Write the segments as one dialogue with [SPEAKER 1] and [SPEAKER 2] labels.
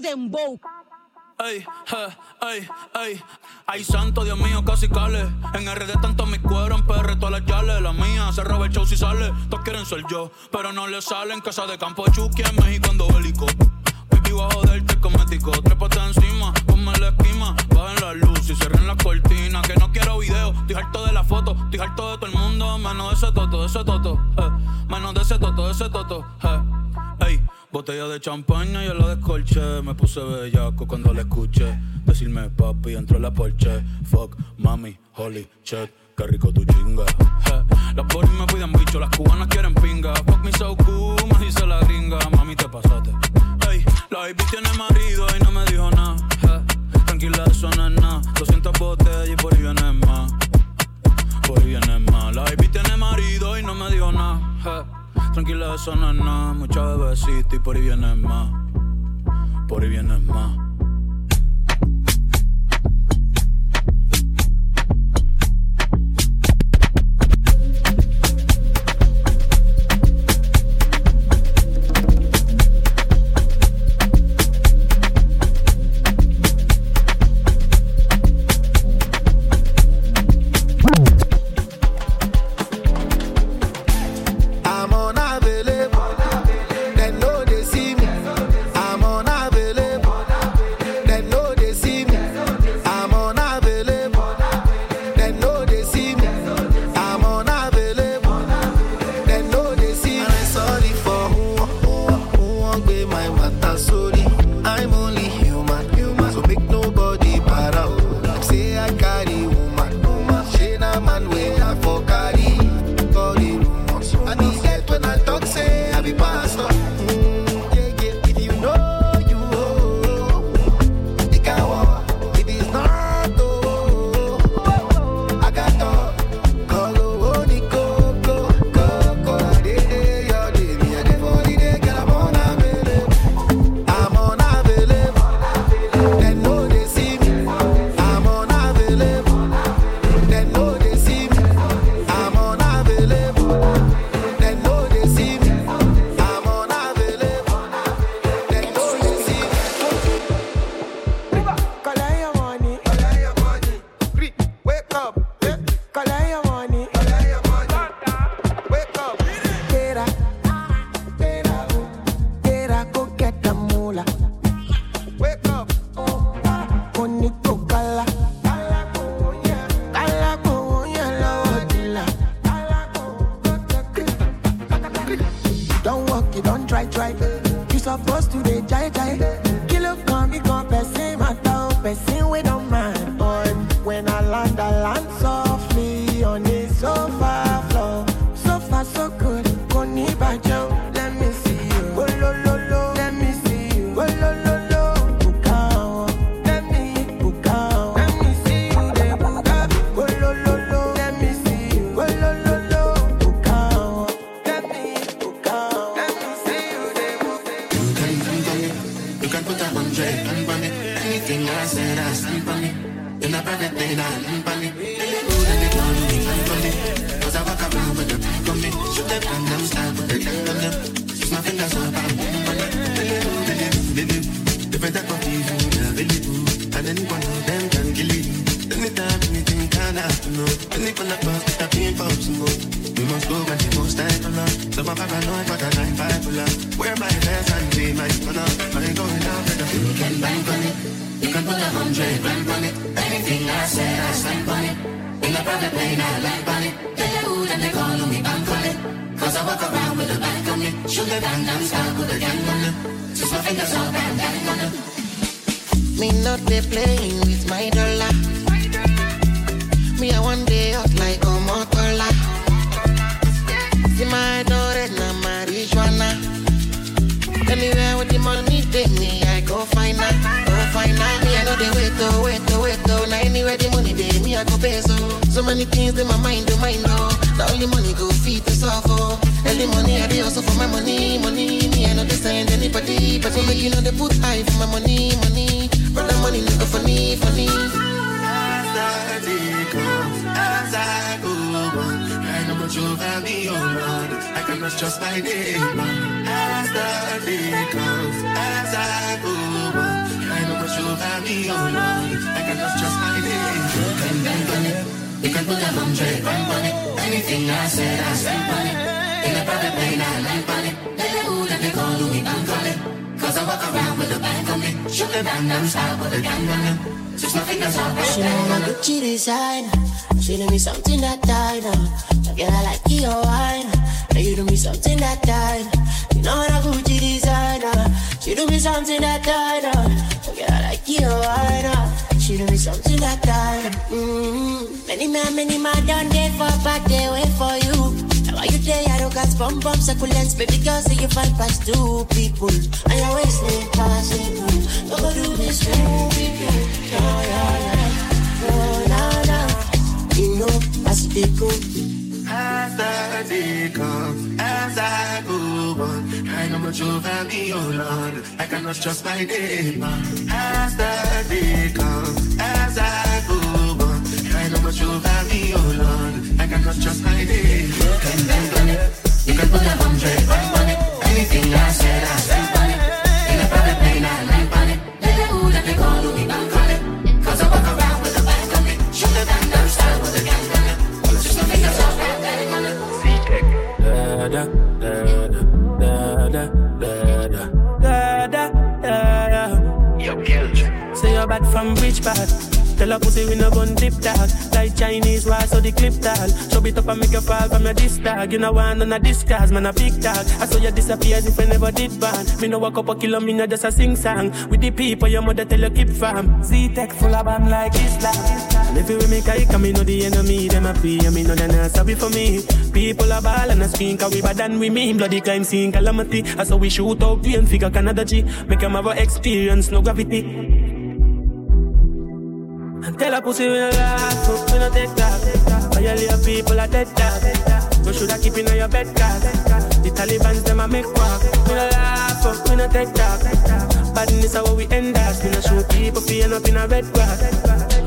[SPEAKER 1] de dembow?
[SPEAKER 2] Ey, ey, ey, Ay, santo, Dios mío, casi cale. En RD tanto mi cuero, en PR todas las yales. La mía se roba el show si sale. Todos quieren ser yo, pero no le salen. Casa de campo Chucky en México ando bélico. Baby, bajo del cosmético. Trépate encima, ponme la esquima. Bajen la luz y cierren la cortina. Que no quiero video, estoy harto de la foto. Estoy harto de todo el mundo. Menos de ese toto, de ese toto. Eh. Menos de ese toto, de ese toto. Eh. Ey. Botella de champaña y yo la descolché. Me puse bellaco cuando la escuché. Decirme papi, entró la porche. Fuck, mami, holy shit, qué rico tu chinga. Las boris me piden bicho, las cubanas quieren pinga. Fuck me so cool, me la gringa. Mami, te pasaste. Ey, la baby tiene marido y no me dijo nada. Tranquila, eso no es nada. 200 botellas y por ahí viene más. Por ahí viene más. La baby tiene marido y no me dijo nada. Tranquila, eso no nada. Mucha bebecita y por ahí viene más. Por ahí viene más.
[SPEAKER 3] So many things in my mind, oh mind, oh. The only money go feed us off, oh. Early money, I dey also for my money, money. Me, I know they send anybody, but we make you know they put high for my money, money. Brother money, look funny, funny. As I off, as I go I know you've had me on, Lord. I cannot trust my name. As the day comes, as I go on, I me on, name. You can bank on it, you can put a hundred grand on it. Anything I said, I stand on it. In a private plane, I land on it. Let the who that they call Louis, I'm calling. Cause I walk around with a band on me. The band non-stop with a gang on all
[SPEAKER 4] She know my Gucci design. She do me something that I know. Girl, I like your wine. Now you do me something that know. You know what a Gucci designer. She do me something that I know. Girl, I your wine. She do me something that I. Mm-hmm. Many man, many man done there for back they wait for you. Now why you there? I don't got bum bum succulents, baby girl, say you find past two people. And you're wasting possible.
[SPEAKER 3] On, I know what you've had me, oh Lord. I cannot trust my neighbor. As the day comes, as I go on, I know had oh Lord. I cannot trust my neighbor. You can bank on it, you can put a hundred on it. Anything I said,
[SPEAKER 5] bad. Tell a pussy we no gun tip tag Like Chinese war so the clip tag Show it up and make you fall from your disc tag You know want none of this cars, man a big tag I saw you disappear as if I never did ban Me no walk up a kilo, me no just a sing song. With the people your mother tell you keep fam Z-Tech full of band like Islam. And if you with me kike, me know the enemy Them a pray, and me know they not sorry for me. People are ball and a screen Cause we bad than we mean Bloody crime scene. Calamity I saw we shoot out the and figure Canada G. Make them have a experience, no gravity. and tell a pussy we no laugh, up, we no take that. Violate people are dead dog. So should I keep in on your bed card? The Taliban's them a make walk. We no laugh, up, we no take that. Badness how we end us. We no show people feeling up in a red grass.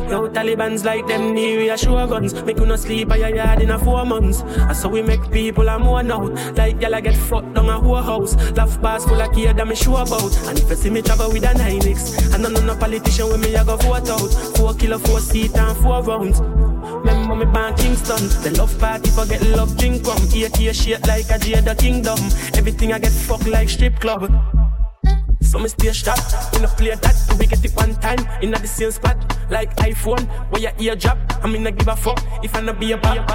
[SPEAKER 5] Yo, Taliban's like them near we show guns. Make you no sleep at your yard in a four months. And so we make people a more out. Like y'all get fucked down a whole house. Laugh bars full of kid that me sure about. And if you see me travel with a 9X, and none no politician with me, I go vote out. Four kilo, four seat and four rounds. Remember me born Kingston. The love party forget love drink rum. AK shit like a Jada Kingdom. Everything I get fucked like strip club. So me stay shot, we no play that, we get it one time in the same spot, like iPhone, where your ear drop. I mean I give a fuck if I no be a bop.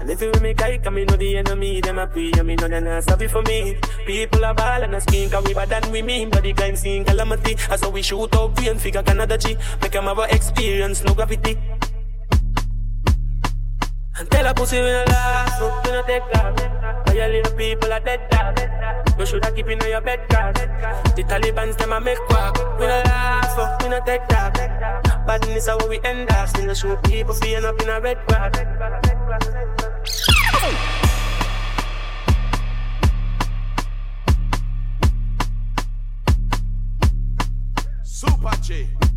[SPEAKER 5] And if you make I come, me know the enemy, them a pray, and me know they not sorry for me. People are ball and a skin, cause we bad than we mean, but the crime scene calamity. As so we shoot out brain figure Canada G, make them have a experience, no gravity. Tell a pussy we no laugh, no, we no take that. All your little people are dead dog. You shoulda keep in your bed card. The Taliban's them a make walk. We no laugh, oh, we no take that. Badness how we end up. Still no show people feeling up in a red grass.
[SPEAKER 6] Super J.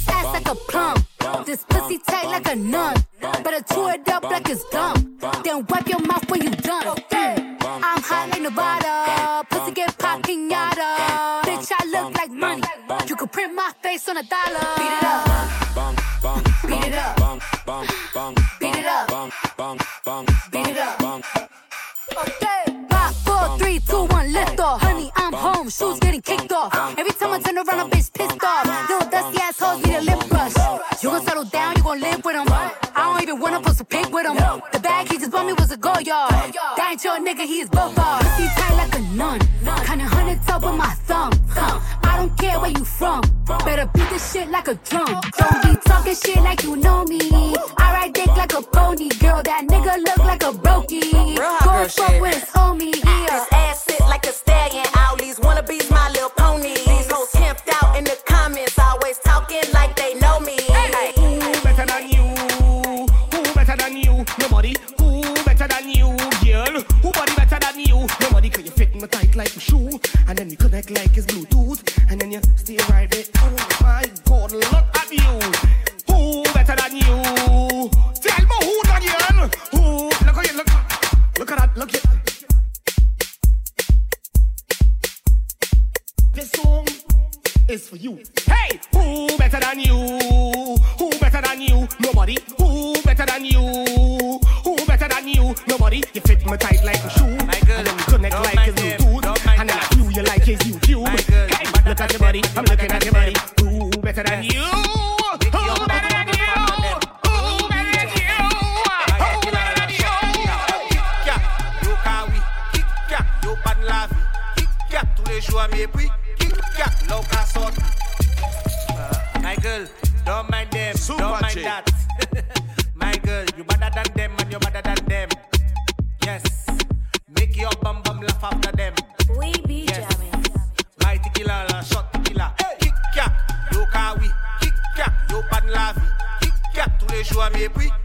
[SPEAKER 7] this ass like a plum. This pussy tight like a nun. Better chew it up like it's gum. Then wipe your mouth when you done. Mm. I'm hot like Nevada. Pussy get pop pinata. Bitch, I look like money. You could print my face on a dollar. Beat it up. Beat it up. Beat it up. Beat it up. Okay. Three, two, one, lift off. Honey, I'm home. Shoes getting kicked off. Every time I turn around, a bitch pissed off. Little dusty assholes need a lip brush. You gon' settle down, you gon' live with him. I don't even wanna post a pic with him. The bag he just bought me was a Goyard. That ain't your nigga, he is both ours. Pussy tight like a nun. Kinda top with my thumb. I don't care where you from. Better beat this shit like a drum. Don't be talking shit like you know me. I ride dick like a pony. Girl, that nigga look like a brokey. Go fuck with his homie here.
[SPEAKER 8] His ass sit like a stallion.
[SPEAKER 9] Connect like it's Bluetooth, and then you stay right there. Oh my God, look at you. Who better than you? Tell me who again? Who? Look at you, look, look at that, look at. This song is for you. Hey, who better than you? Who better than you? Nobody. Who better than you? Who better than you? Nobody. You fit me tight like a shoe. Then we connect like it's Bluetooth. And then I feel you like it's YouTube. Hey, look at your body. I'm looking at your body. Who better than you? Who better than you? Who better than you? Who better than you?
[SPEAKER 10] Yo kawi, kick yak, yo pan la vie, kick tous les jours à mépris, kick yak, l'eau qu'a. My girl, don't mind them, don't mind
[SPEAKER 6] chick.
[SPEAKER 10] that. toujours à mépris.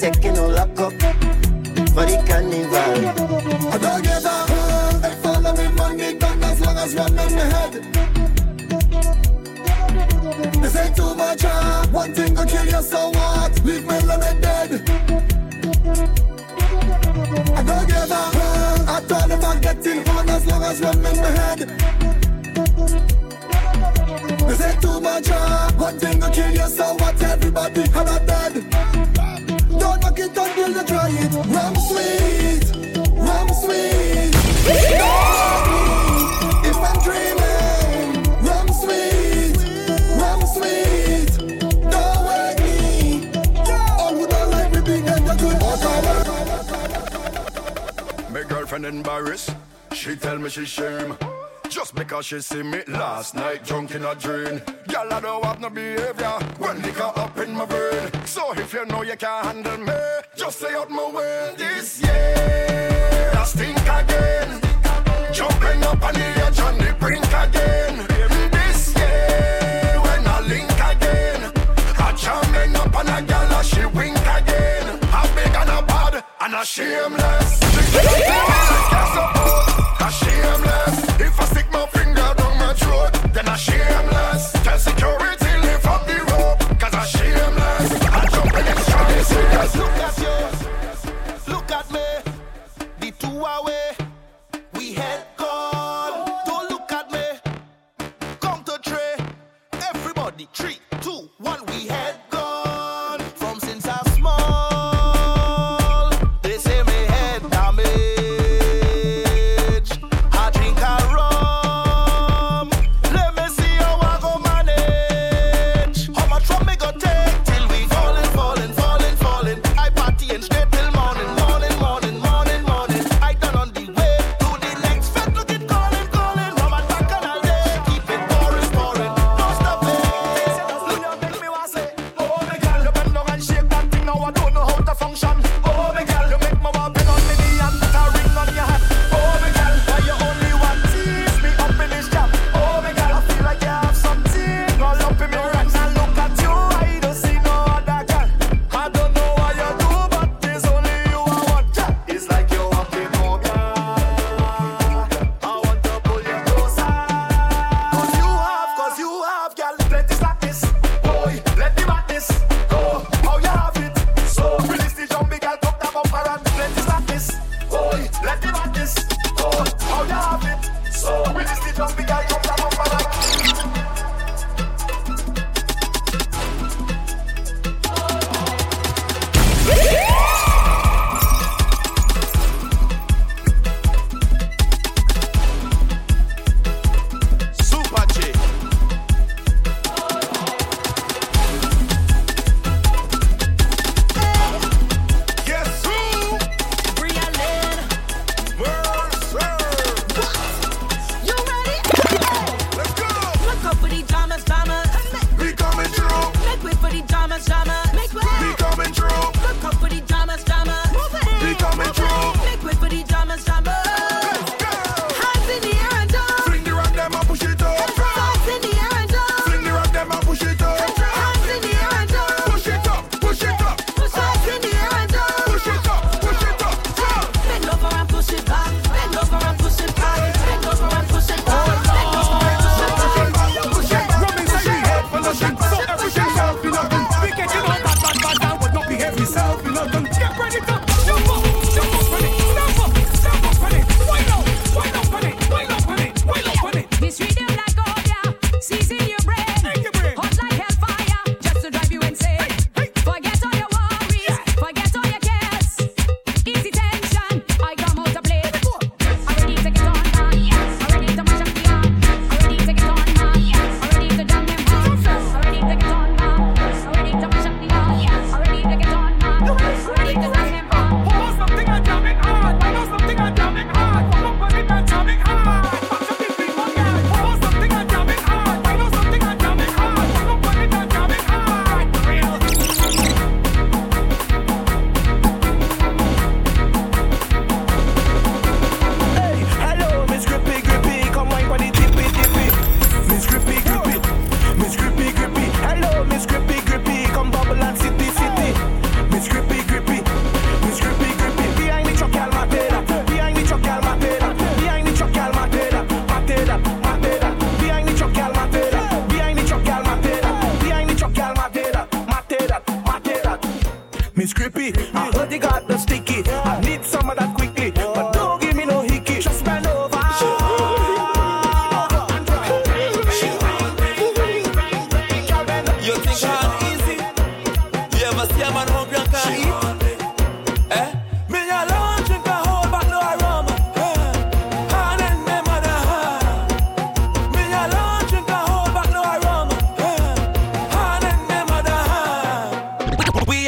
[SPEAKER 11] Taking no lock up for the carnival.
[SPEAKER 12] I don't give a fuck. They follow me money back as long as one in the head. This ain't too much, uh. One thing will kill you, so what? Leave me alone dead. I don't give a fuck. I told them I'm getting on as long as one in the head. This ain't too much, uh. One thing will kill you, so what? Everybody have a dead. Don't knock it until you try it. Rum sweet, rum sweet. If I'm dreaming, rum sweet, rum sweet. Don't wake me. Don't like me good
[SPEAKER 6] My girlfriend embarrassed. She tell me she shame. Just because she see me last night drunk in a drain. Girl, I don't have no behavior when liquor up in my brain. So if you know you can't handle me, just say out my way. This year, I stink again. Jumping up on the edge on the brink again. This year, when I link again, I jamming up on a girl, and she wink again. I'm big and a bad and a shameless. Shameless. If I stick my finger down my throat, then I shameless. Just be guy,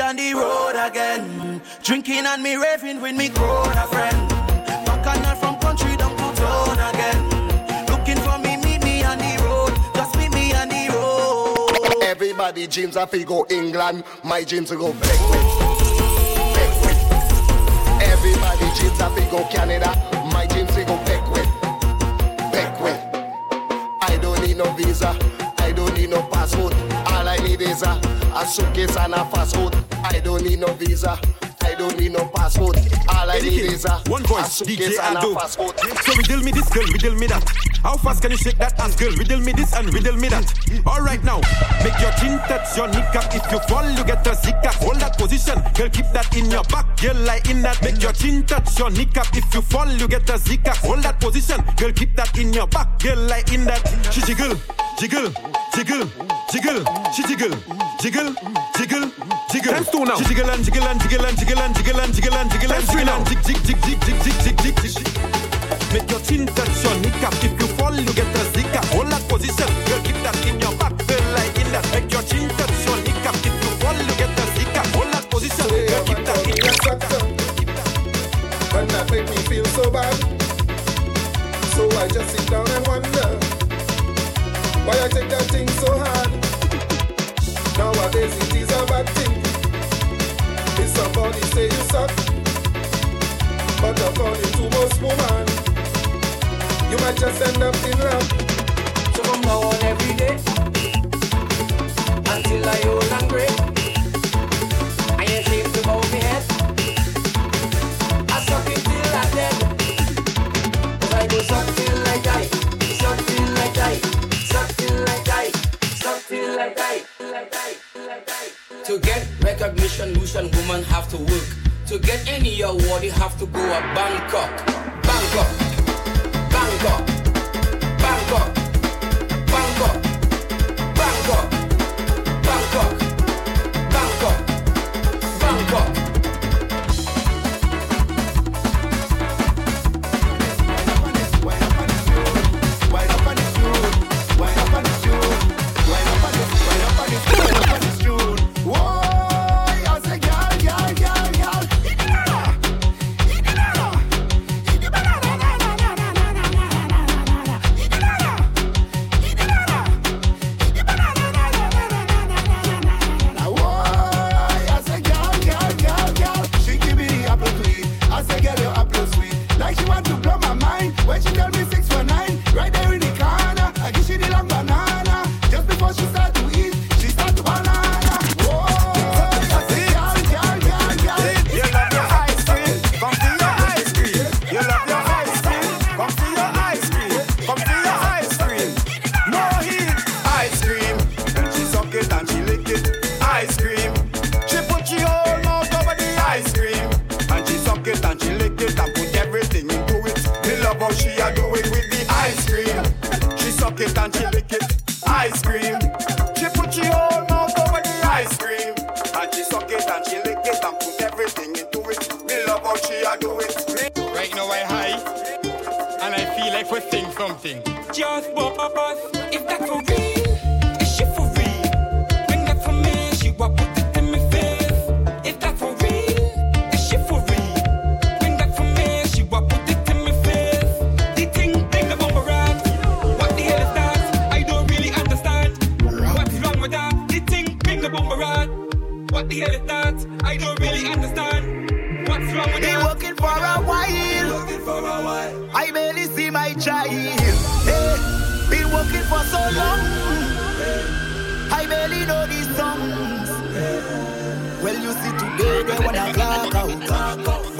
[SPEAKER 6] on the
[SPEAKER 10] road again. Drinking and me raving with me grown a friend. Back and not from country, don't put again. Looking for me, meet me on the road. Just meet me on the road. Everybody
[SPEAKER 13] dreams of go England. My dreams will go back. Everybody dreams of go Canada. My dreams will go back. I don't need no visa. I don't need no passport. All I need is a, a suitcase and a fast food. I don't need no visa. I don't need no passport. All I need is a
[SPEAKER 14] one voice, DJ Aldo. So riddle me this girl, riddle me that. How fast can you shake that ass, girl? Riddle me this and riddle me that. All right now, make your chin touch your kneecap. If you fall, you get a zika. Hold that position, girl. Keep that in your back, girl. Lie in that. Make your chin touch your kneecap. If you fall, you get a zika. Hold that position, girl. Keep that in your back, girl. Lie in that. She jiggle, jiggle, jiggle, jiggle. She jiggle, jiggle, jiggle, jiggle. Dance to now. She jiggle and jiggle and jiggle and jiggle and jiggle and jiggle and jiggle and jiggle and jig jig jig jig jig jig jig jig. Make your chin touch your kneecap. If you fall, you get a zika. Hold that position, girl, keep that in your back. Feel like in that. Make your chin touch your kneecap. If you fall, you get a zika. Hold that position, girl, keep that in your back.
[SPEAKER 15] And that make me feel so bad. So I just sit down and wonder why I take that thing so hard. Nowadays it is a bad thing. If somebody say you suck, but according to most women you might just end up in love.
[SPEAKER 16] So from now on every day, until I To get recognition, Lucian woman have to work. To get any award, you have to go to Bangkok. Bangkok, Bangkok,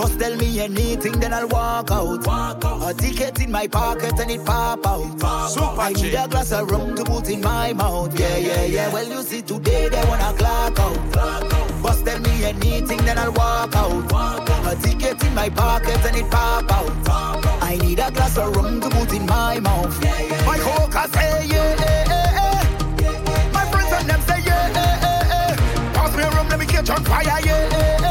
[SPEAKER 17] Boss tell me anything, then I'll walk out. Walk out. A ticket in my pocket and it pop out. Pop I need a glass of rum to put in my mouth. Yeah, yeah, yeah. Well, you see, today they wanna clock out. Clock tell me anything, then I'll walk out. Walk out. A ticket in my pocket and it pop out. Pop out. I need a glass of rum to put in my mouth. Yeah, yeah, my yeah. coca say yeah, yeah, yeah, yeah. My friends and them say yeah, yeah, yeah, yeah. Pass me a rum, let me catch on fire, yeah. yeah.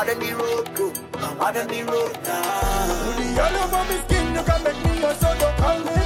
[SPEAKER 17] want on the road, go. I want on the road now.
[SPEAKER 18] The yellow over my skin, you can make
[SPEAKER 19] me a sort of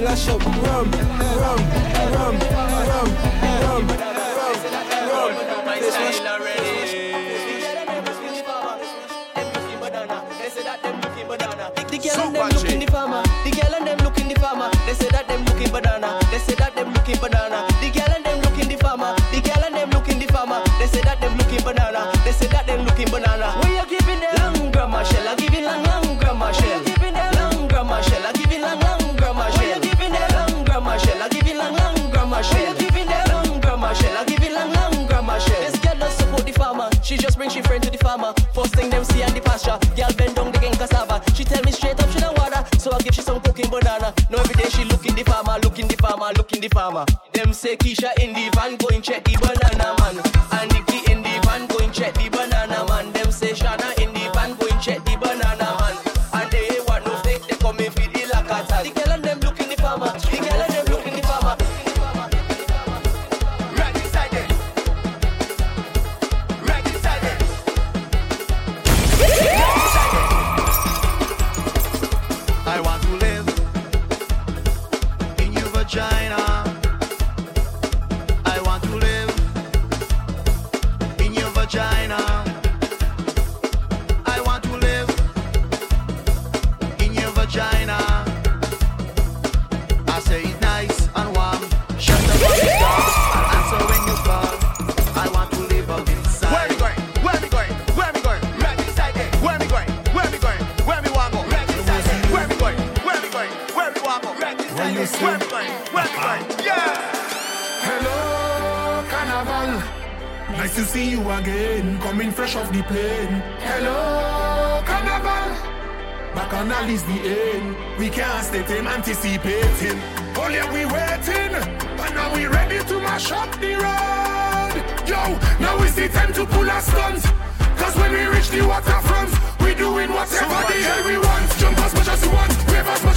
[SPEAKER 19] and lash up rum, rum, rum, rum, rum,
[SPEAKER 20] The girl and them looking the farmer. The girl and them looking the farmer. They say that them looking banana. They say that them looking banana. so I give she some cooking banana. Now every day she looking the farmer, looking the farmer, looking the farmer. Them say Keisha in the van, going check the banana man.
[SPEAKER 21] Again, fresh off the plane. Hello, Carnival. Back on Alice the end. We can't stay tame, anticipating. Oh yeah, we waiting. But now we ready to mash up the road. Yo, now is the time to pull our stunts. Cause when we reach the waterfront, we doing whatever the hell we want. Jump as much as you want, wave as much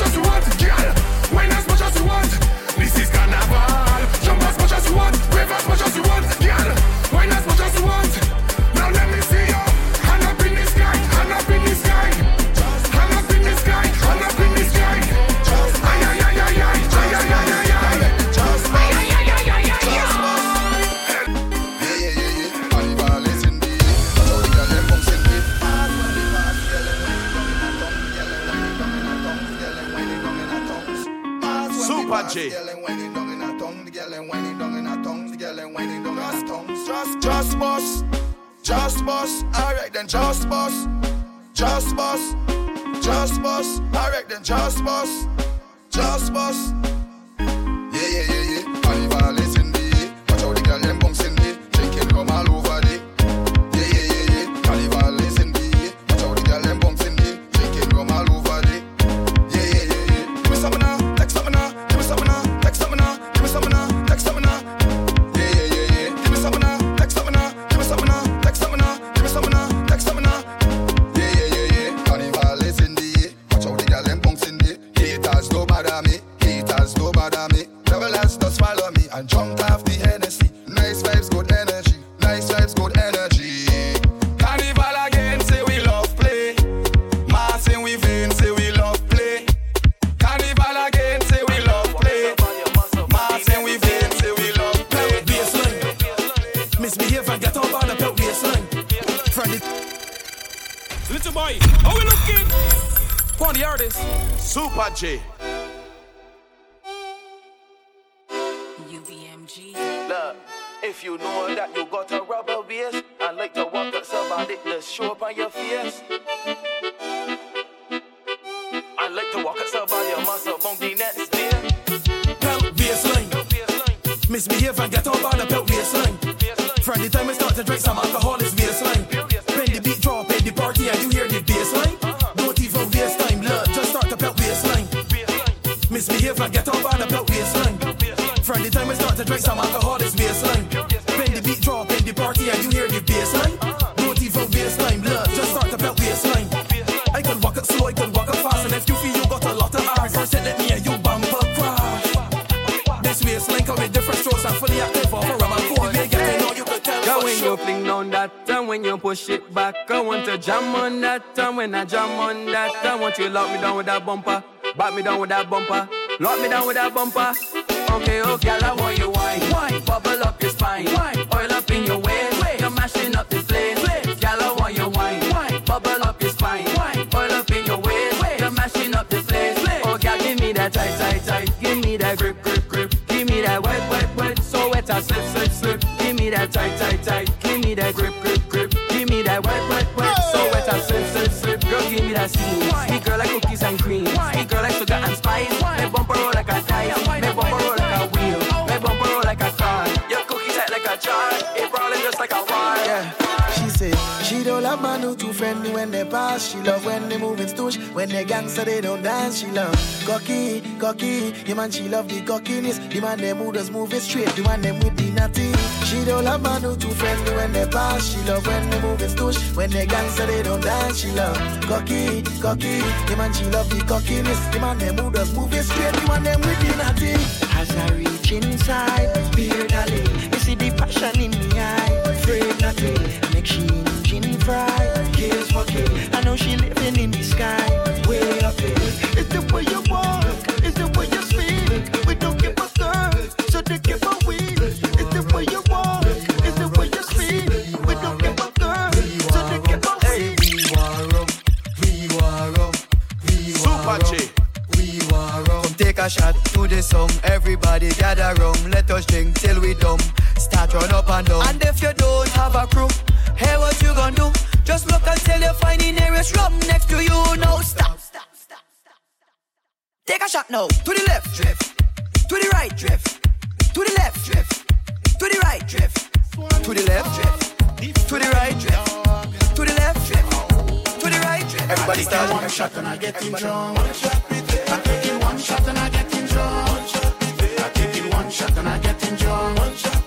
[SPEAKER 21] girl and whining down in her tongues. The
[SPEAKER 13] girl and whining down in
[SPEAKER 22] her tongues.
[SPEAKER 13] Just, just bust, just boss, Alright then, just boss, just boss, just boss, Alright then, just boss, just boss. don't need nothing still. Be
[SPEAKER 21] a. Misbehave and get on
[SPEAKER 23] by the
[SPEAKER 22] pelt be a sling. From the
[SPEAKER 21] time I start to drink some alcohol.
[SPEAKER 16] Push it back, I want to jam on that and when I jam on that, I want you lock me down with that bumper, back me down with that bumper, lock me down with that bumper. Okay, oh girl, I want you wine, wine, bubble up your spine, wine, oil up in your waist, you're mashing up the place. Girl, I want you wine, wine, bubble up your spine, wine, oil up in your waist, you're mashing up the place. Oh girl, give me that tight, tight, tight, give me that grip, grip, grip, give me that wet, wet, wet, so wet I slip, slip, slip. Give me that tight, tight, tight. Sweet girl like cookies and cream. Sweet girl like sugar and spice.
[SPEAKER 17] When they pass. She love when they moving stoosh. When they gangster they don't dance. She love cocky, cocky. The man she love the cockiness. The man them who does move it straight. The man them with the natty. She don't love man who too friendly when they pass. She love when they moving stoosh. When they gangster they don't dance. She love cocky, cocky. The man she love the cockiness. The man them who does move it straight. The man them with the natty. As I reach inside, beer darling, you see the passion in me eye. Afraid not to make she engine fry here's what you I know she living in the sky. Way up there. It's the way you walk. It's the way you speak. We don't give a third, so they give a week. It's the way you walk. It's the way you speak. We don't give a third, so they give a week. We are up. We are up. We are up.
[SPEAKER 14] Super G. We war up. Come take a shot to the song. Everybody gather round. Let us drink till we dumb. Start run up and down. And if you don't have a crew, hey, what you gonna do? Just look until you find the nearest rum next to you. No stop. Take a shot now. To the left, drift. To the right, drift. To the left, drift. To the right, drift. To the left, drift. To the right, drift. To the left, drift. To the right, drift. Everybody start
[SPEAKER 24] one shot and I get him drunk. I'm taking one shot and I get him drunk. I'm taking one shot
[SPEAKER 25] and
[SPEAKER 26] I get him drunk.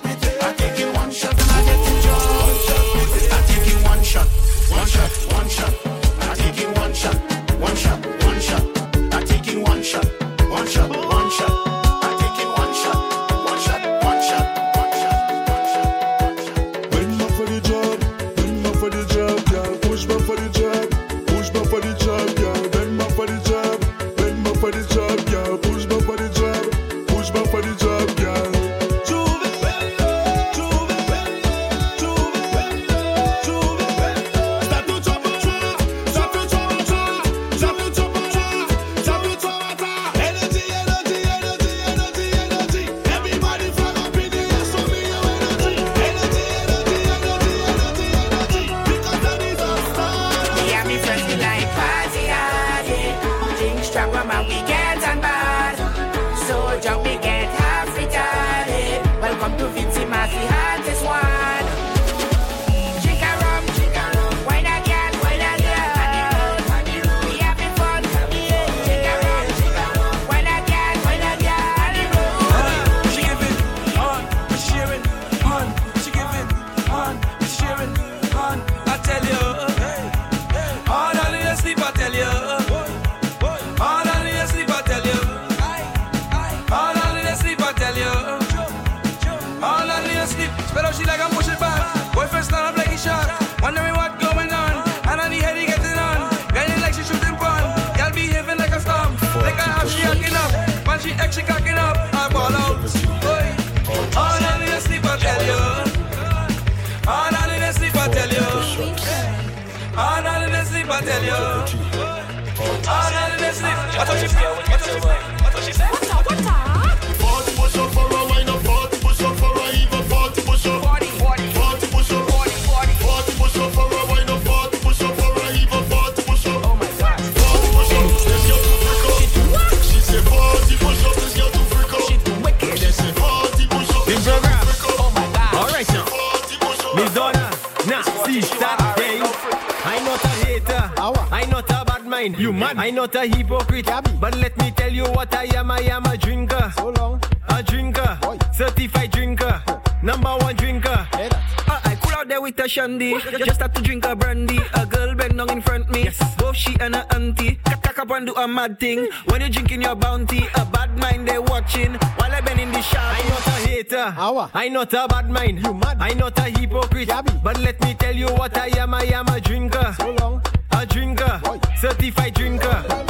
[SPEAKER 26] man.
[SPEAKER 19] I'm not a hypocrite, but let me tell you what I am. I am a drinker. So long. A drinker. Boy. Certified drinker. Number one drinker. Uh, I cool out there with a shandy. Just start to drink a brandy. A girl bend down in front me. Yes. Both she and her auntie. Cock up and do a mad thing. When you drinking your bounty, a bad mind they watching. While I been in the shop. I'm not a hater. I'm not a bad mind. You mad. I'm not a hypocrite. But let me tell you what I am. I am a drinker. So long. A drinker.
[SPEAKER 8] Boy.
[SPEAKER 14] Certified drinker.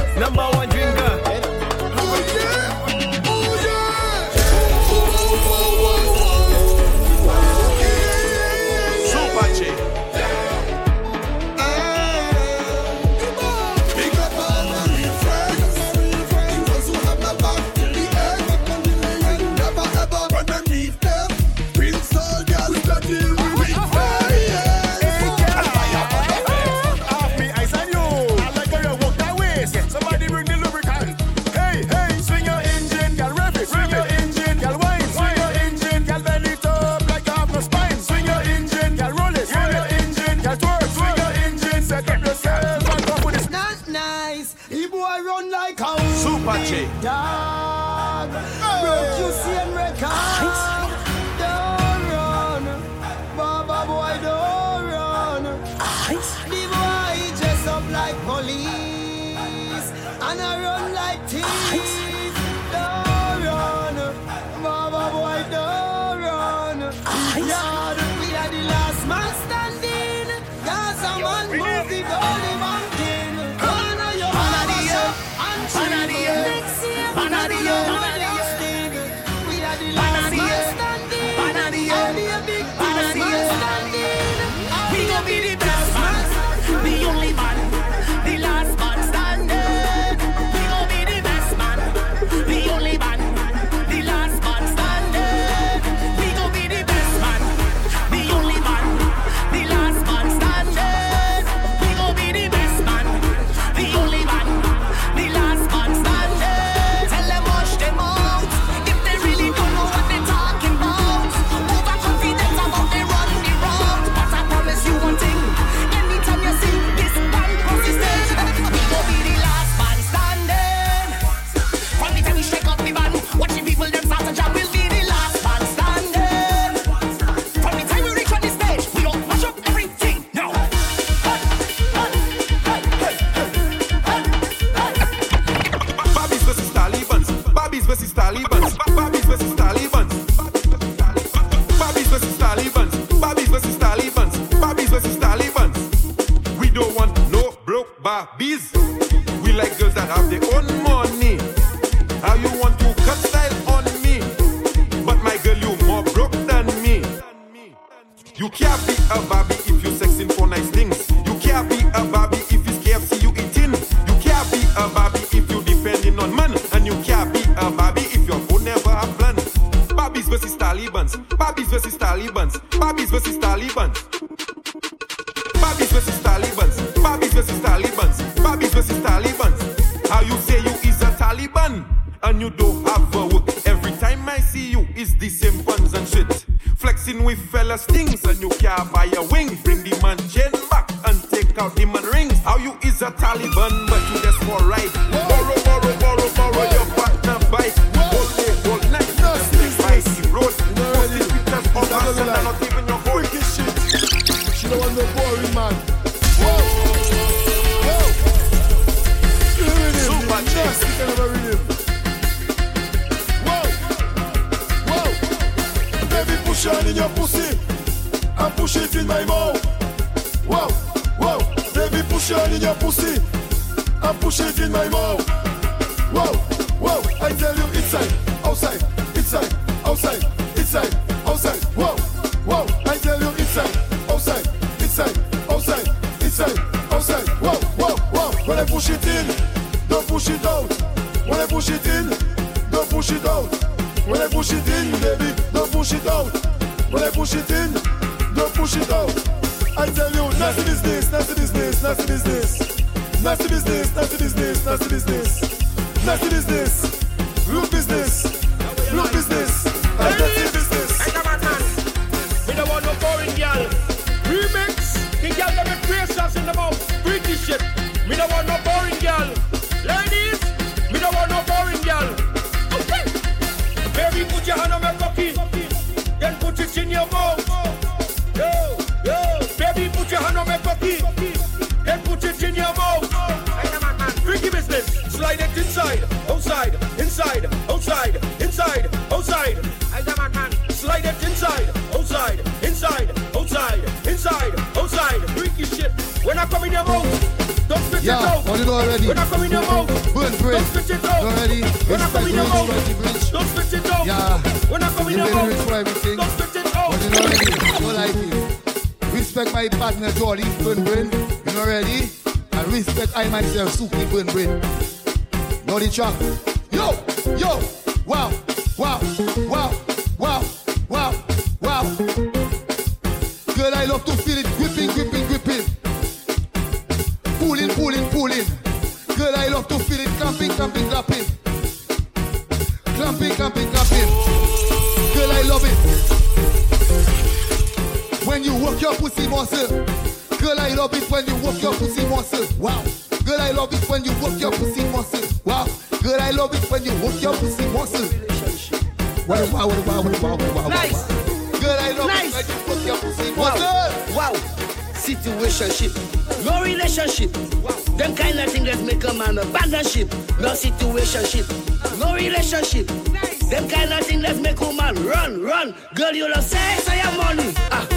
[SPEAKER 14] Barbies versus Talibans. Barbies versus Talibans. Barbies versus Talibans. Barbies versus Talibans. How you say you is a Taliban and you don't have a work. Every time I see you, it's the same puns and shit. Flexing with fellas things and you can't buy a wing. Bring the man chain back and take out the man rings. How you is a Taliban but you just for right. And
[SPEAKER 27] push outside.
[SPEAKER 9] Freaky shit. When I come in your mouth, don't spit
[SPEAKER 27] Yeah,
[SPEAKER 9] it out.
[SPEAKER 27] what you know already?
[SPEAKER 9] When I come in your mouth,
[SPEAKER 27] Burn bridge.
[SPEAKER 9] don't spit it out.
[SPEAKER 27] Already.
[SPEAKER 9] When I come in your mouth, don't spit it out.
[SPEAKER 27] Yeah.
[SPEAKER 9] When I come in
[SPEAKER 27] You
[SPEAKER 9] your mouth, don't spit it out.
[SPEAKER 27] But you know already, you like it. Respect my partner Jolly, Burn Brain. You know already? And respect I myself, Suki Burn Brain. Know the track. Yo, yo, wow, wow, wow, clamping, clamping, clamping. Clamping, clamping. Girl, I love it. When you work your pussy muscle. Girl, I love it when you work your pussy muscle. Wow. Girl, I love it when you work your pussy muscle. Wow. Girl, I love it when you work your pussy muscle. Wow, wow, wow, wow, wow, wow, wow.
[SPEAKER 6] Nice. Situationship. No relationship. Them kind of things that make a man abandon ship. No situationship. No relationship. Them kind of things that make a man run, run. Girl, you love sex or your money. Ah,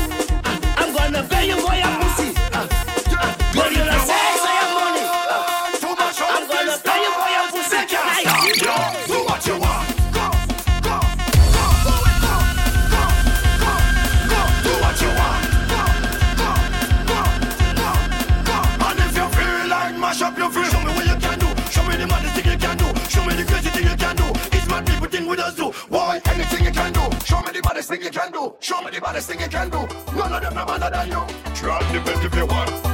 [SPEAKER 6] ah, I'm gonna pay you for your pussy. Ah, ah, girl, you love sex
[SPEAKER 28] baddest thing you can do. None of them are better than you. Drop the best if you want.